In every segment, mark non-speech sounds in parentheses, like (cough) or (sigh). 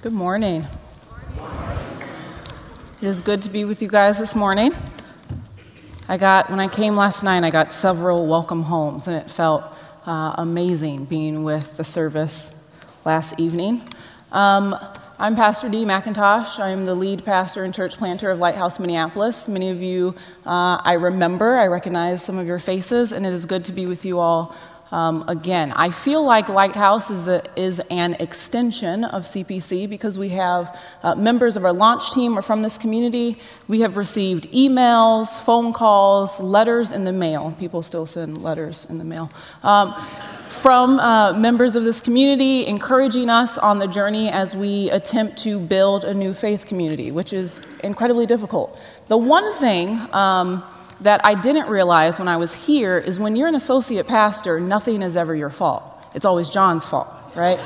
Good morning. It is good to be with you guys this morning. I got, when I came last night, I got several welcome homes, and it felt uh, amazing being with the service last evening. Um, I'm Pastor Dee McIntosh. I'm the lead pastor and church planter of Lighthouse Minneapolis. Many of you uh, I remember, I recognize some of your faces, and it is good to be with you all um, again, I feel like Lighthouse is, a, is an extension of CPC because we have uh, members of our launch team are from this community. We have received emails, phone calls, letters in the mail. People still send letters in the mail. Um, from uh, members of this community encouraging us on the journey as we attempt to build a new faith community, which is incredibly difficult. The one thing um, that I didn't realize when I was here is when you're an associate pastor, nothing is ever your fault. It's always John's fault, right?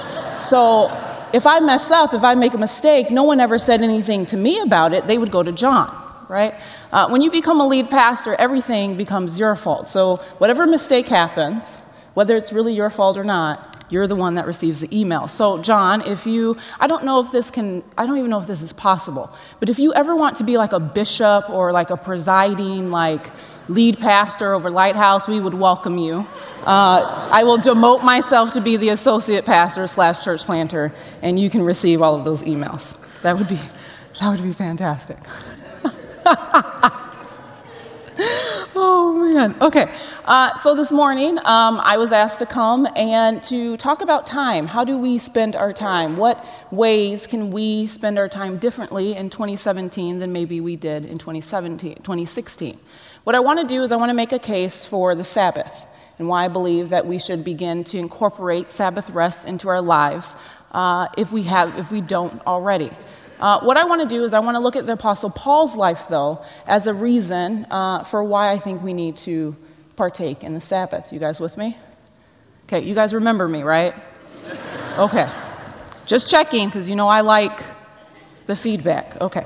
so if I mess up, if I make a mistake, no one ever said anything to me about it. They would go to John, right? Uh, when you become a lead pastor, everything becomes your fault. So whatever mistake happens, whether it's really your fault or not, you're the one that receives the email. So, John, if you, I don't know if this can, I don't even know if this is possible, but if you ever want to be like a bishop or like a presiding, like, lead pastor over Lighthouse, we would welcome you. Uh, I will demote myself to be the associate pastor slash church planter, and you can receive all of those emails. That would be, that would be fantastic. (laughs) oh man. Okay. Uh, so this morning, um, I was asked to come and to talk about time. How do we spend our time? What ways can we spend our time differently in 2017 than maybe we did in 2017, 2016? What I want to do is I want to make a case for the Sabbath and why I believe that we should begin to incorporate Sabbath rest into our lives uh, if we have, if we don't already. Uh, what I want to do is I want to look at the Apostle Paul's life, though, as a reason uh, for why I think we need to partake in the Sabbath. You guys with me? Okay, you guys remember me, right? Okay. Just checking, because you know I like the feedback. Okay.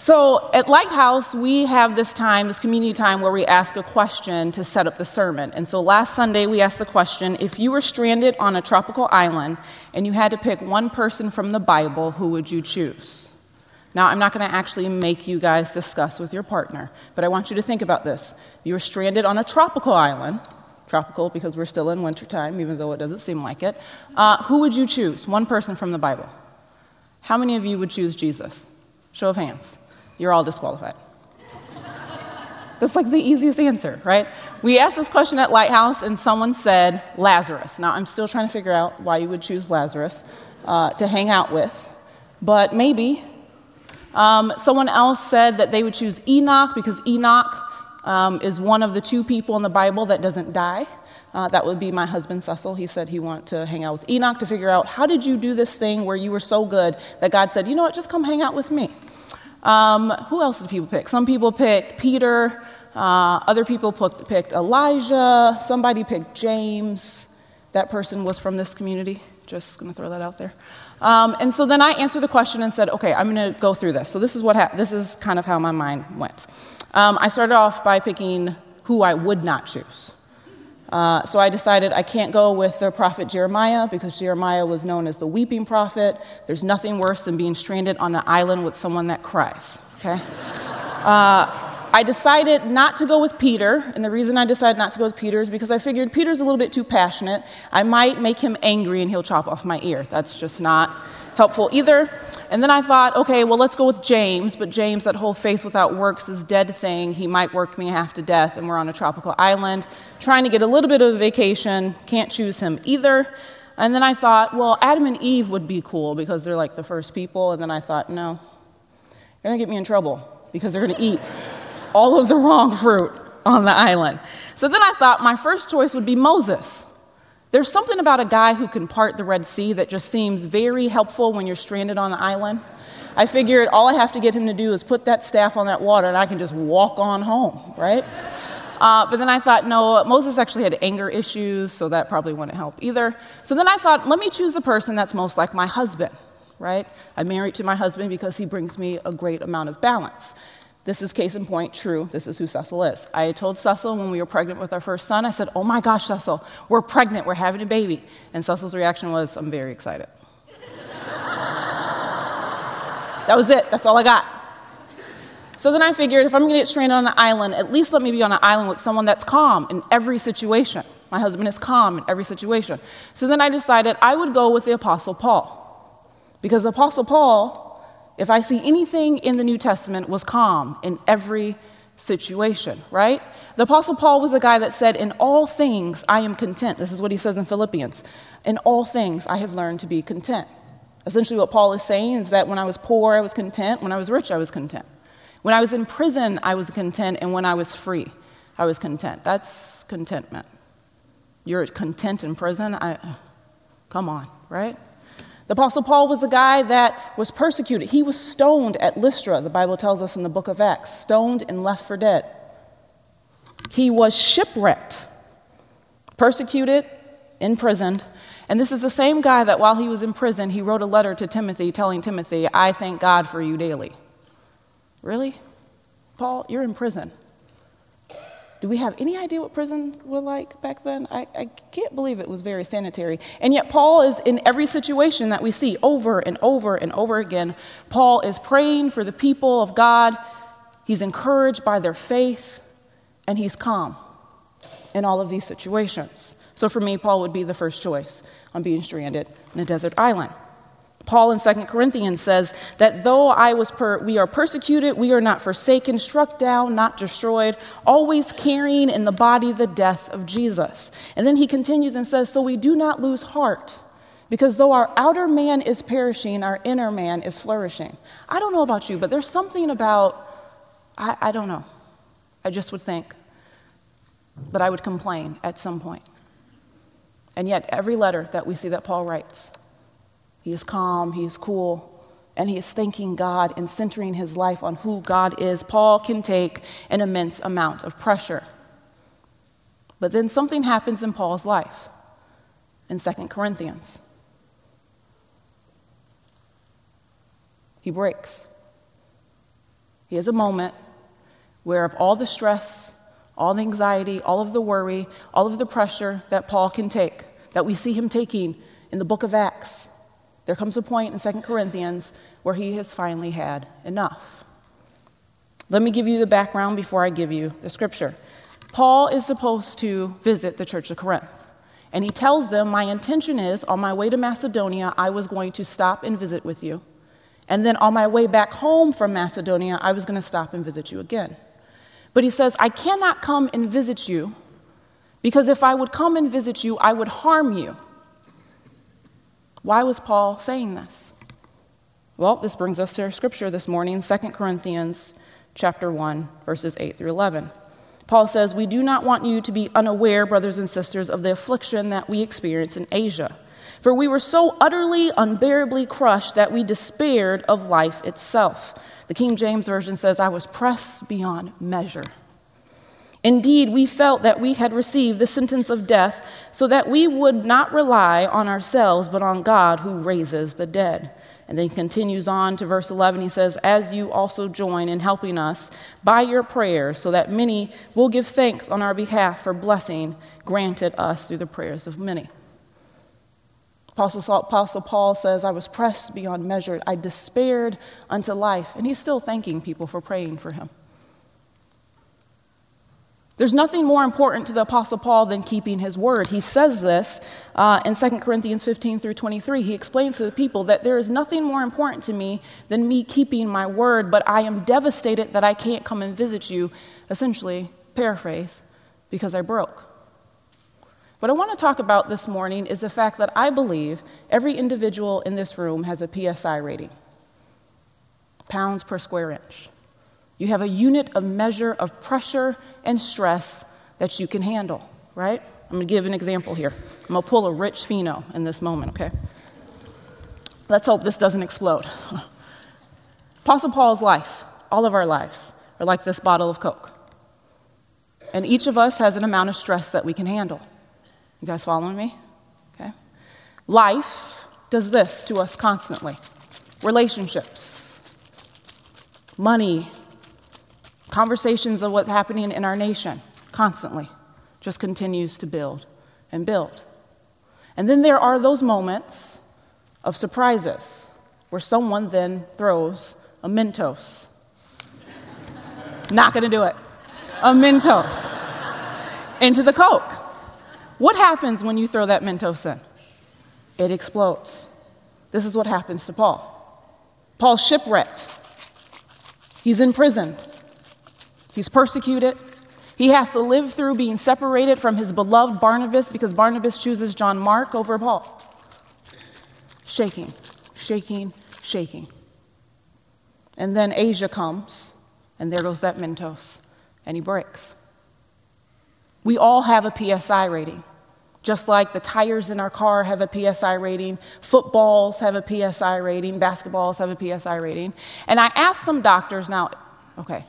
So at Lighthouse, we have this time, this community time, where we ask a question to set up the sermon. And so last Sunday, we asked the question if you were stranded on a tropical island and you had to pick one person from the Bible, who would you choose? Now, I'm not going to actually make you guys discuss with your partner, but I want you to think about this. You were stranded on a tropical island, tropical because we're still in wintertime, even though it doesn't seem like it. Uh, who would you choose? One person from the Bible. How many of you would choose Jesus? Show of hands you're all disqualified. That's like the easiest answer, right? We asked this question at Lighthouse, and someone said Lazarus. Now, I'm still trying to figure out why you would choose Lazarus uh, to hang out with, but maybe. Um, someone else said that they would choose Enoch because Enoch um, is one of the two people in the Bible that doesn't die. Uh, that would be my husband Cecil. He said he wanted to hang out with Enoch to figure out how did you do this thing where you were so good that God said, you know what, just come hang out with me. Um, who else did people pick? Some people picked Peter, uh, other people picked Elijah, somebody picked James. That person was from this community. Just going to throw that out there. Um, and so then I answered the question and said, okay, I'm going to go through this. So this is what ha- this is kind of how my mind went. Um, I started off by picking who I would not choose. Uh, so I decided I can't go with the prophet Jeremiah because Jeremiah was known as the weeping prophet. There's nothing worse than being stranded on an island with someone that cries, okay? Uh, I decided not to go with Peter, and the reason I decided not to go with Peter is because I figured Peter's a little bit too passionate. I might make him angry and he'll chop off my ear. That's just not helpful either. And then I thought, okay, well, let's go with James, but James, that whole faith without works is dead thing. He might work me half to death, and we're on a tropical island trying to get a little bit of a vacation. Can't choose him either. And then I thought, well, Adam and Eve would be cool because they're like the first people. And then I thought, no, they're going to get me in trouble because they're going to eat all of the wrong fruit on the island. So then I thought my first choice would be Moses. There's something about a guy who can part the Red Sea that just seems very helpful when you're stranded on an island. I figured all I have to get him to do is put that staff on that water and I can just walk on home, right? Uh, but then I thought, no, Moses actually had anger issues, so that probably wouldn't help either. So then I thought, let me choose the person that's most like my husband, right? I'm married to my husband because he brings me a great amount of balance. This is case in point true. This is who Cecil is. I told Cecil when we were pregnant with our first son, I said, Oh my gosh, Cecil, we're pregnant, we're having a baby. And Cecil's reaction was, I'm very excited. That was it. That's all I got. So then I figured if I'm going to get stranded on an island, at least let me be on an island with someone that's calm in every situation. My husband is calm in every situation. So then I decided I would go with the Apostle Paul. Because the Apostle Paul, if I see anything in the New Testament, was calm in every situation, right? The Apostle Paul was the guy that said, In all things I am content. This is what he says in Philippians. In all things I have learned to be content. Essentially, what Paul is saying is that when I was poor, I was content. When I was rich, I was content. When I was in prison, I was content. And when I was free, I was content. That's contentment. You're content in prison? I, uh, come on, right? The Apostle Paul was the guy that was persecuted. He was stoned at Lystra, the Bible tells us in the book of Acts, stoned and left for dead. He was shipwrecked, persecuted, imprisoned. And this is the same guy that while he was in prison, he wrote a letter to Timothy telling Timothy, I thank God for you daily. Really? Paul, you're in prison. Do we have any idea what prison was like back then? I, I, can't believe it was very sanitary. And yet, Paul is in every situation that we see over and over and over again. Paul is praying for the people of God, he's encouraged by their faith, and he's calm in all of these situations. So, for me, Paul would be the first choice on being stranded in a desert island. Paul in 2 Corinthians says that though I was per, we are persecuted, we are not forsaken, struck down, not destroyed, always carrying in the body the death of Jesus. And then he continues and says, So we do not lose heart. Because though our outer man is perishing, our inner man is flourishing. I don't know about you, but there's something about, I, I don't know. I just would think that I would complain at some point. And yet, every letter that we see that Paul writes, he is calm, he is cool, and he is thanking God and centering his life on who God is. Paul can take an immense amount of pressure. But then something happens in Paul's life in 2 Corinthians. He breaks. He has a moment where, of all the stress, all the anxiety, all of the worry, all of the pressure that Paul can take, that we see him taking in the book of Acts, there comes a point in 2 Corinthians where he has finally had enough. Let me give you the background before I give you the scripture. Paul is supposed to visit the church of Corinth. And he tells them, My intention is on my way to Macedonia, I was going to stop and visit with you. And then on my way back home from Macedonia, I was going to stop and visit you again. But he says, I cannot come and visit you because if I would come and visit you, I would harm you. Why was Paul saying this? Well, this brings us to our scripture this morning, 2 Corinthians chapter 1, verses 8 through 11. Paul says, We do not want you to be unaware, brothers and sisters, of the affliction that we experienced in Asia. For we were so utterly, unbearably crushed that we despaired of life itself. The King James Version says, I was pressed beyond measure. Indeed, we felt that we had received the sentence of death so that we would not rely on ourselves, but on God who raises the dead. And then he continues on to verse 11. He says, As you also join in helping us by your prayers, so that many will give thanks on our behalf for blessing granted us through the prayers of many. Apostle, Apostle Paul says, I was pressed beyond measure. I despaired unto life. And he's still thanking people for praying for him. There's nothing more important to the Apostle Paul than keeping his word. He says this uh, in 2 Corinthians 15 through 23. He explains to the people that there is nothing more important to me than me keeping my word, but I am devastated that I can't come and visit you, essentially, paraphrase, because I broke. What I want to talk about this morning is the fact that I believe every individual in this room has a PSI rating pounds per square inch. You have a unit of measure of pressure and stress that you can handle, right? I'm going to give an example here. I'm going to pull a rich pheno in this moment, okay? Let's hope this doesn't explode. (laughs) Apostle Paul's life, all of our lives, are like this bottle of Coke. And each of us has an amount of stress that we can handle. You guys following me? Okay. Life does this to us constantly relationships, money, Conversations of what's happening in our nation constantly just continues to build and build. And then there are those moments of surprises where someone then throws a Mentos. Not gonna do it. A Mentos into the Coke. What happens when you throw that Mentos in? It explodes. This is what happens to Paul. Paul's shipwrecked. He's in prison. He's persecuted. He has to live through being separated from his beloved Barnabas because Barnabas chooses John Mark over Paul. Shaking, shaking, shaking. And then Asia comes, and there goes that Mentos, and he breaks. We all have a PSI rating. Just like the tires in our car have a PSI rating, footballs have a PSI rating, basketballs have a PSI rating. And I asked some doctors now, okay,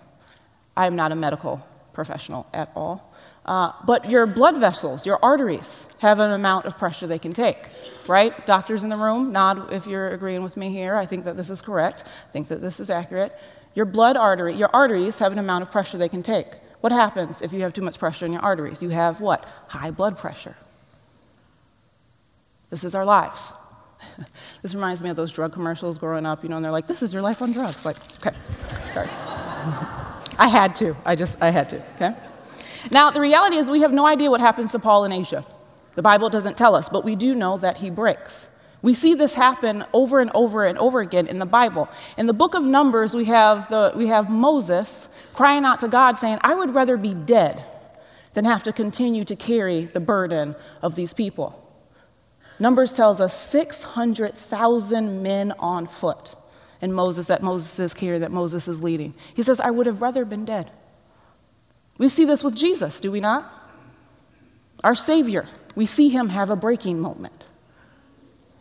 I am not a medical professional at all, uh, but your blood vessels, your arteries, have an amount of pressure they can take, right? Doctors in the room, nod if you're agreeing with me here. I think that this is correct. I think that this is accurate. Your blood artery, your arteries have an amount of pressure they can take. What happens if you have too much pressure in your arteries? You have what? High blood pressure. This is our lives. (laughs) this reminds me of those drug commercials growing up, you know, and they're like, this is your life on drugs. Like, okay, sorry. (laughs) I had to. I just, I had to, okay? Now, the reality is we have no idea what happens to Paul in Asia. The Bible doesn't tell us, but we do know that he breaks. We see this happen over and over and over again in the Bible. In the book of Numbers, we have, the, we have Moses crying out to God saying, I would rather be dead than have to continue to carry the burden of these people. Numbers tells us 600,000 men on foot. And Moses, that Moses is carrying, that Moses is leading. He says, I would have rather been dead. We see this with Jesus, do we not? Our Savior, we see him have a breaking moment.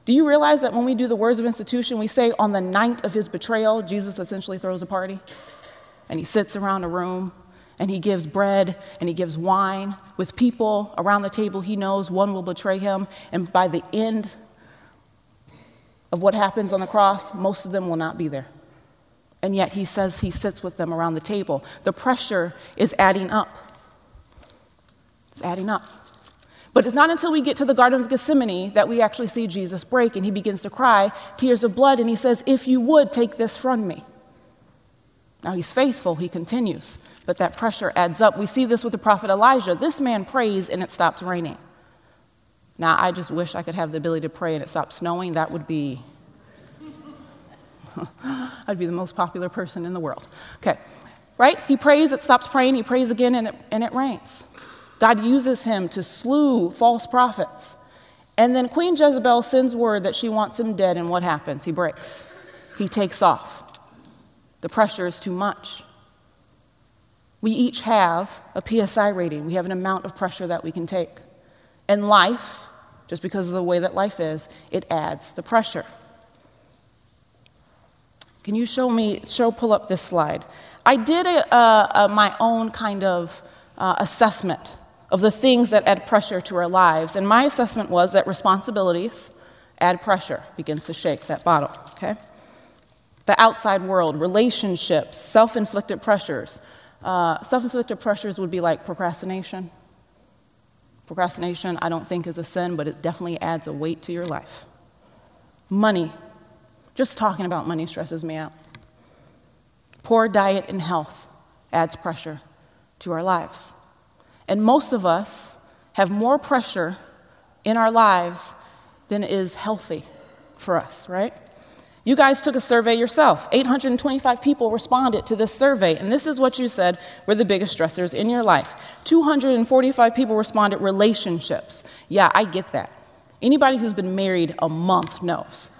Do you realize that when we do the words of institution, we say on the night of his betrayal, Jesus essentially throws a party? And he sits around a room and he gives bread and he gives wine with people around the table he knows one will betray him. And by the end of what happens on the cross, most of them will not be there. And yet he says he sits with them around the table. The pressure is adding up. It's adding up. But it's not until we get to the Garden of Gethsemane that we actually see Jesus break and he begins to cry tears of blood and he says, If you would take this from me. Now he's faithful, he continues, but that pressure adds up. We see this with the prophet Elijah. This man prays and it stops raining. Now, I just wish I could have the ability to pray and it stops snowing. That would be, (laughs) I'd be the most popular person in the world. Okay, right? He prays, it stops praying, he prays again, and it, and it rains. God uses him to slew false prophets. And then Queen Jezebel sends word that she wants him dead, and what happens? He breaks. He takes off. The pressure is too much. We each have a PSI rating. We have an amount of pressure that we can take. And life, just because of the way that life is, it adds the pressure. Can you show me, show, pull up this slide? I did a, a, a, my own kind of uh, assessment of the things that add pressure to our lives. And my assessment was that responsibilities add pressure, begins to shake that bottle, okay? the outside world, relationships, self inflicted pressures. Uh, self inflicted pressures would be like procrastination. Procrastination, I don't think, is a sin, but it definitely adds a weight to your life. Money. Just talking about money stresses me out. Poor diet and health adds pressure to our lives. And most of us have more pressure in our lives than is healthy for us, right? You guys took a survey yourself. 825 people responded to this survey, and this is what you said were the biggest stressors in your life. 245 people responded relationships. Yeah, I get that. Anybody who's been married a month knows.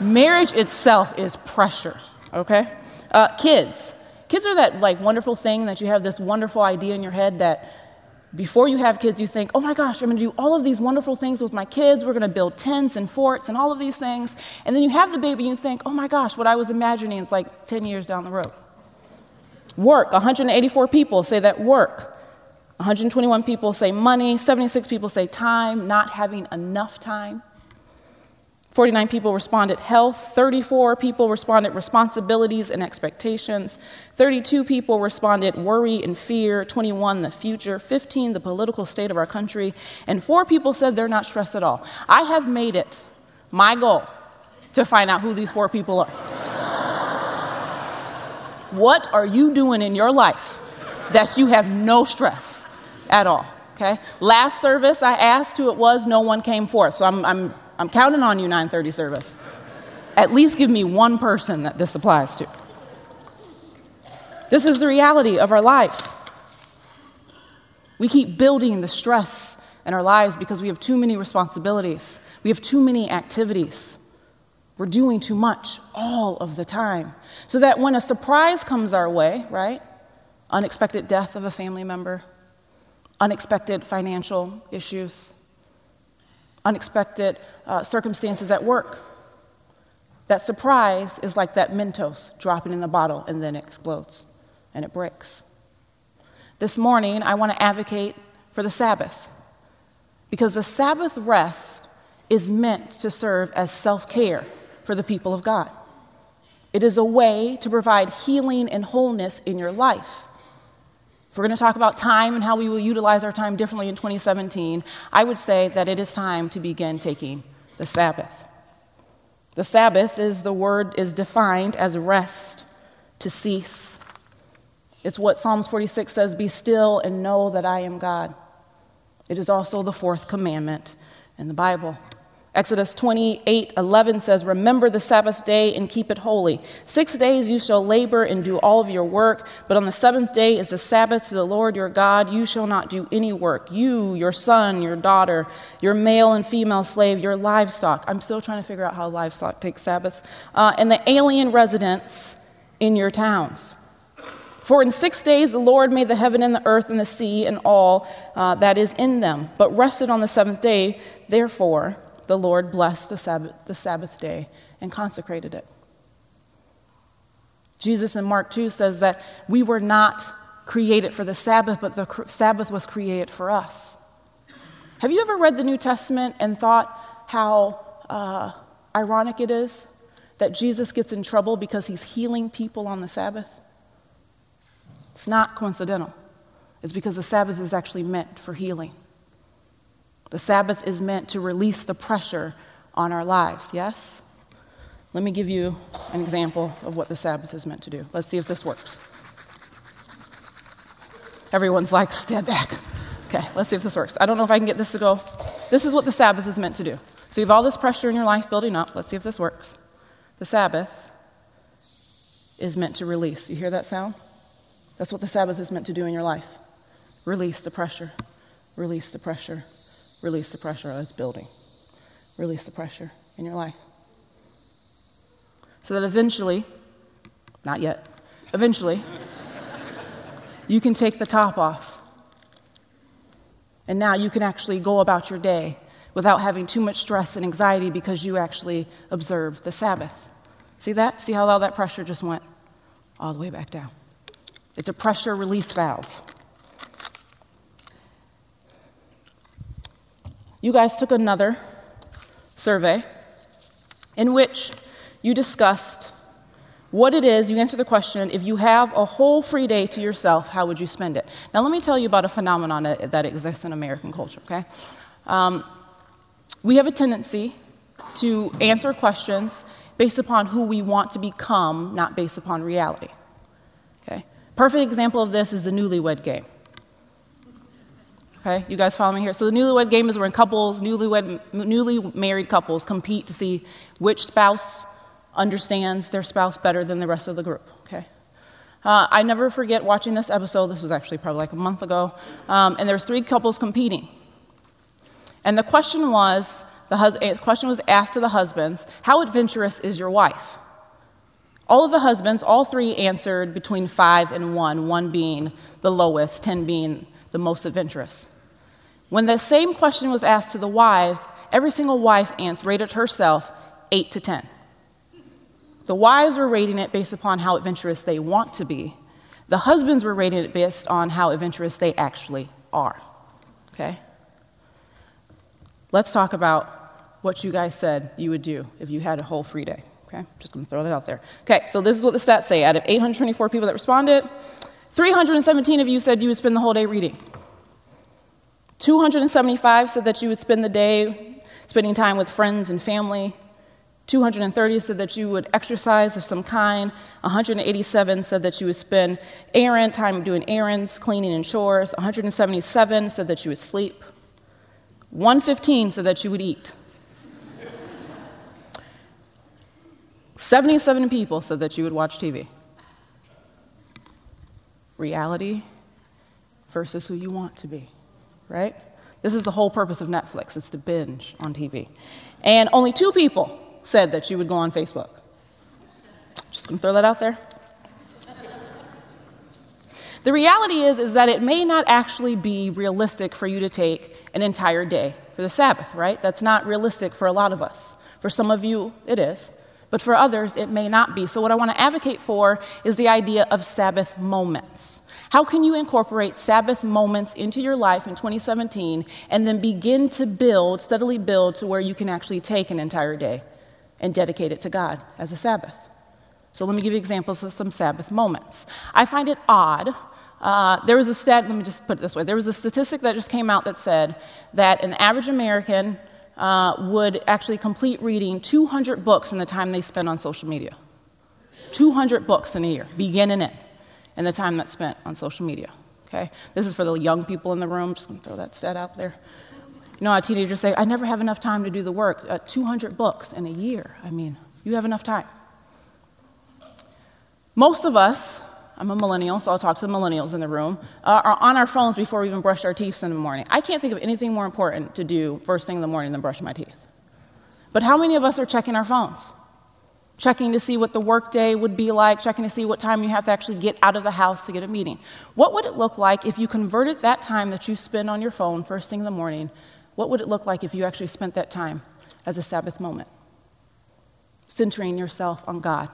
Marriage itself is pressure, okay? Uh, kids. Kids are that like wonderful thing that you have this wonderful idea in your head that before you have kids, you think, oh my gosh, I'm going to do all of these wonderful things with my kids. We're going to build tents and forts and all of these things. And then you have the baby and you think, oh my gosh, what I was imagining is like 10 years down the road. Work 184 people say that work. 121 people say money. 76 people say time, not having enough time. 49 people responded health, 34 people responded responsibilities and expectations, 32 people responded worry and fear, 21 the future, 15 the political state of our country, and 4 people said they're not stressed at all. I have made it my goal to find out who these 4 people are. What are you doing in your life that you have no stress at all? Okay. Last service, I asked who it was. No one came forth. So I'm, I'm, I'm counting on you, 930 service. At least give me one person that this applies to. This is the reality of our lives. We keep building the stress in our lives because we have too many responsibilities, we have too many activities. We're doing too much all of the time. So that when a surprise comes our way, right? Unexpected death of a family member, unexpected financial issues, unexpected uh, circumstances at work. That surprise is like that Mentos dropping in the bottle and then it explodes and it breaks. This morning, I want to advocate for the Sabbath because the Sabbath rest is meant to serve as self care for the people of God. It is a way to provide healing and wholeness in your life. If we're going to talk about time and how we will utilize our time differently in 2017, I would say that it is time to begin taking the Sabbath. The Sabbath is the word is defined as rest, to cease. It's what Psalms 46 says, be still and know that I am God. It is also the fourth commandment in the Bible. Exodus 28 11 says, Remember the Sabbath day and keep it holy. Six days you shall labor and do all of your work, but on the seventh day is the Sabbath to the Lord your God. You shall not do any work. You, your son, your daughter, your male and female slave, your livestock. I'm still trying to figure out how livestock takes Sabbaths. Uh, and the alien residents in your towns. For in six days the Lord made the heaven and the earth and the sea and all uh, that is in them, but rested on the seventh day. Therefore, the Lord blessed the Sabbath, the Sabbath day and consecrated it. Jesus in Mark 2 says that we were not created for the Sabbath, but the Sabbath was created for us. Have you ever read the New Testament and thought how uh, ironic it is that Jesus gets in trouble because he's healing people on the Sabbath? It's not coincidental. It's because the Sabbath is actually meant for healing. The Sabbath is meant to release the pressure on our lives, yes? Let me give you an example of what the Sabbath is meant to do. Let's see if this works. Everyone's like, step back. Okay, let's see if this works. I don't know if I can get this to go. This is what the Sabbath is meant to do. So you have all this pressure in your life building up. Let's see if this works. The Sabbath is meant to release. You hear that sound? That's what the Sabbath is meant to do in your life. Release the pressure. Release the pressure. Release the pressure it's building. Release the pressure in your life. So that eventually, not yet, eventually, (laughs) you can take the top off. And now you can actually go about your day without having too much stress and anxiety because you actually observed the Sabbath. See that? See how all that pressure just went all the way back down? It's a pressure release valve. You guys took another survey in which you discussed what it is. You answered the question if you have a whole free day to yourself, how would you spend it? Now, let me tell you about a phenomenon that, that exists in American culture, okay? Um, we have a tendency to answer questions based upon who we want to become, not based upon reality. Okay? Perfect example of this is the newlywed game. Okay, you guys follow me here? So the newlywed game is when couples, newlywed, newly married couples, compete to see which spouse understands their spouse better than the rest of the group. Okay. Uh, I never forget watching this episode. This was actually probably like a month ago, um, and there was three couples competing. And the question was, the, hus- the question was asked to the husbands, "How adventurous is your wife?" All of the husbands, all three answered between five and one, one being the lowest, ten being the most adventurous. When the same question was asked to the wives, every single wife rated herself 8 to 10. The wives were rating it based upon how adventurous they want to be. The husbands were rating it based on how adventurous they actually are. Okay? Let's talk about what you guys said you would do if you had a whole free day. Okay? Just gonna throw that out there. Okay, so this is what the stats say. Out of 824 people that responded, 317 of you said you would spend the whole day reading. 275 said that you would spend the day spending time with friends and family. 230 said that you would exercise of some kind. 187 said that you would spend errand time doing errands, cleaning and chores. 177 said that you would sleep. 115 said that you would eat. 77 people said that you would watch TV. Reality versus who you want to be, right? This is the whole purpose of Netflix, it's to binge on TV. And only two people said that you would go on Facebook. Just gonna throw that out there. The reality is, is that it may not actually be realistic for you to take an entire day for the Sabbath, right? That's not realistic for a lot of us. For some of you, it is. But for others, it may not be. So, what I want to advocate for is the idea of Sabbath moments. How can you incorporate Sabbath moments into your life in 2017 and then begin to build, steadily build, to where you can actually take an entire day and dedicate it to God as a Sabbath? So, let me give you examples of some Sabbath moments. I find it odd. Uh, there was a stat, let me just put it this way. There was a statistic that just came out that said that an average American uh, would actually complete reading 200 books in the time they spend on social media. 200 books in a year, beginning it and the time that's spent on social media. Okay? This is for the young people in the room. Just gonna throw that stat out there. You know how teenagers say, I never have enough time to do the work. Uh, 200 books in a year. I mean, you have enough time. Most of us, I'm a millennial, so I'll talk to the millennials in the room, uh, are on our phones before we even brush our teeth in the morning. I can't think of anything more important to do first thing in the morning than brush my teeth. But how many of us are checking our phones? Checking to see what the workday would be like, checking to see what time you have to actually get out of the house to get a meeting. What would it look like if you converted that time that you spend on your phone first thing in the morning? What would it look like if you actually spent that time as a Sabbath moment? Centering yourself on God,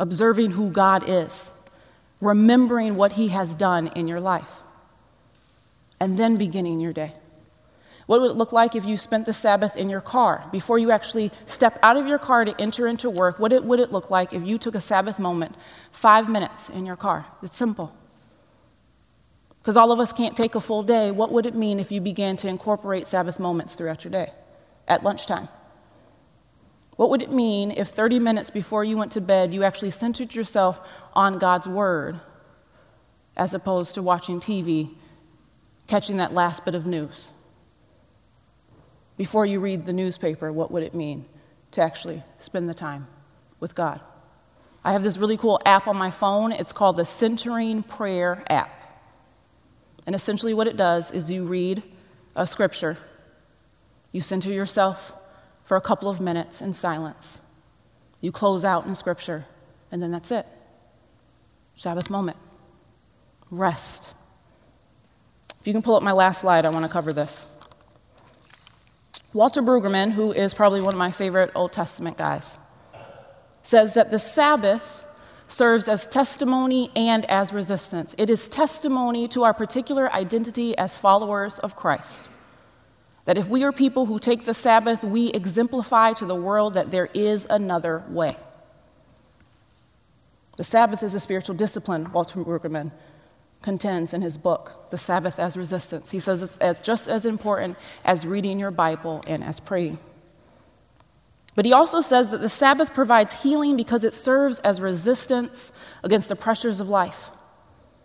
observing who God is, remembering what He has done in your life, and then beginning your day. What would it look like if you spent the Sabbath in your car? Before you actually step out of your car to enter into work, what it, would it look like if you took a Sabbath moment, five minutes in your car? It's simple. Because all of us can't take a full day. What would it mean if you began to incorporate Sabbath moments throughout your day at lunchtime? What would it mean if 30 minutes before you went to bed, you actually centered yourself on God's Word as opposed to watching TV, catching that last bit of news? Before you read the newspaper, what would it mean to actually spend the time with God? I have this really cool app on my phone. It's called the Centering Prayer app. And essentially, what it does is you read a scripture, you center yourself for a couple of minutes in silence, you close out in scripture, and then that's it. Sabbath moment. Rest. If you can pull up my last slide, I want to cover this. Walter Brueggemann, who is probably one of my favorite Old Testament guys, says that the Sabbath serves as testimony and as resistance. It is testimony to our particular identity as followers of Christ. That if we are people who take the Sabbath, we exemplify to the world that there is another way. The Sabbath is a spiritual discipline, Walter Brueggemann contends in his book, The Sabbath as Resistance. He says it's as, just as important as reading your Bible and as praying. But he also says that the Sabbath provides healing because it serves as resistance against the pressures of life.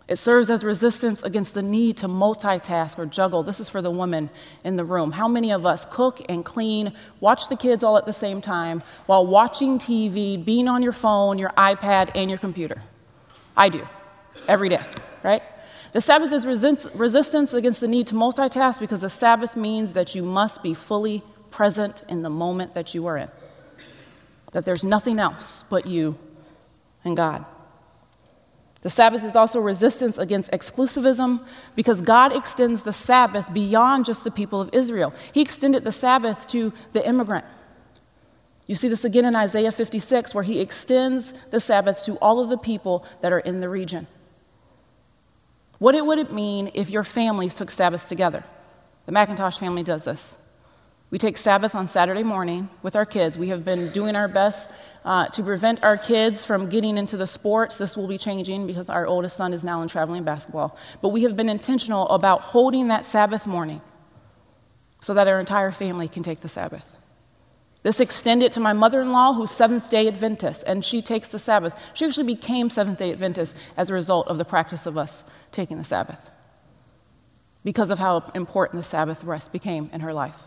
It serves as resistance against the need to multitask or juggle. This is for the woman in the room. How many of us cook and clean, watch the kids all at the same time while watching TV, being on your phone, your iPad, and your computer? I do, every day right? The Sabbath is resistance against the need to multitask because the Sabbath means that you must be fully present in the moment that you are in. That there's nothing else but you and God. The Sabbath is also resistance against exclusivism because God extends the Sabbath beyond just the people of Israel. He extended the Sabbath to the immigrant. You see this again in Isaiah 56, where he extends the Sabbath to all of the people that are in the region. What it would it mean if your families took Sabbath together? The McIntosh family does this. We take Sabbath on Saturday morning with our kids. We have been doing our best uh, to prevent our kids from getting into the sports. This will be changing because our oldest son is now in traveling basketball. But we have been intentional about holding that Sabbath morning so that our entire family can take the Sabbath. This extended to my mother in law, who's Seventh day Adventist, and she takes the Sabbath. She actually became Seventh day Adventist as a result of the practice of us taking the Sabbath because of how important the Sabbath rest became in her life.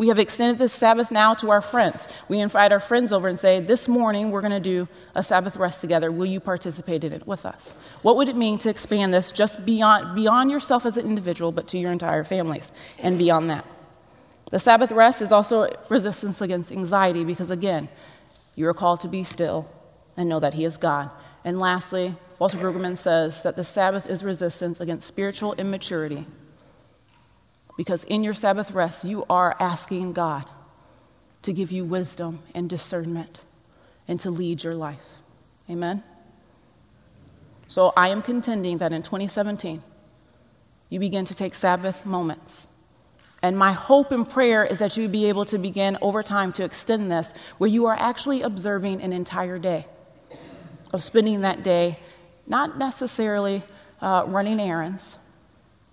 We have extended this Sabbath now to our friends. We invite our friends over and say, This morning we're going to do a Sabbath rest together. Will you participate in it with us? What would it mean to expand this just beyond, beyond yourself as an individual, but to your entire families and beyond that? The Sabbath rest is also resistance against anxiety because, again, you are called to be still and know that He is God. And lastly, Walter Brueggemann says that the Sabbath is resistance against spiritual immaturity because in your Sabbath rest, you are asking God to give you wisdom and discernment and to lead your life. Amen? So I am contending that in 2017, you begin to take Sabbath moments and my hope and prayer is that you be able to begin over time to extend this, where you are actually observing an entire day of spending that day not necessarily uh, running errands,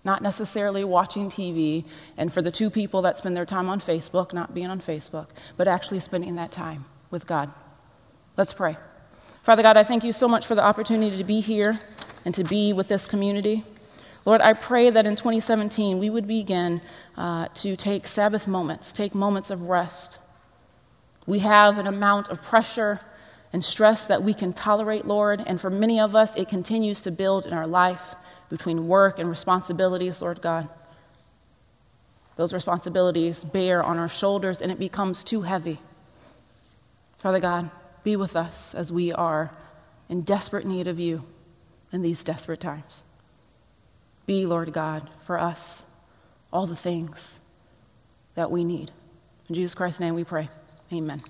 not necessarily watching TV, and for the two people that spend their time on Facebook, not being on Facebook, but actually spending that time with God. Let's pray. Father God, I thank you so much for the opportunity to be here and to be with this community. Lord, I pray that in 2017 we would begin uh, to take Sabbath moments, take moments of rest. We have an amount of pressure and stress that we can tolerate, Lord, and for many of us, it continues to build in our life between work and responsibilities, Lord God. Those responsibilities bear on our shoulders and it becomes too heavy. Father God, be with us as we are in desperate need of you in these desperate times. Be, Lord God, for us all the things that we need. In Jesus Christ's name we pray. Amen.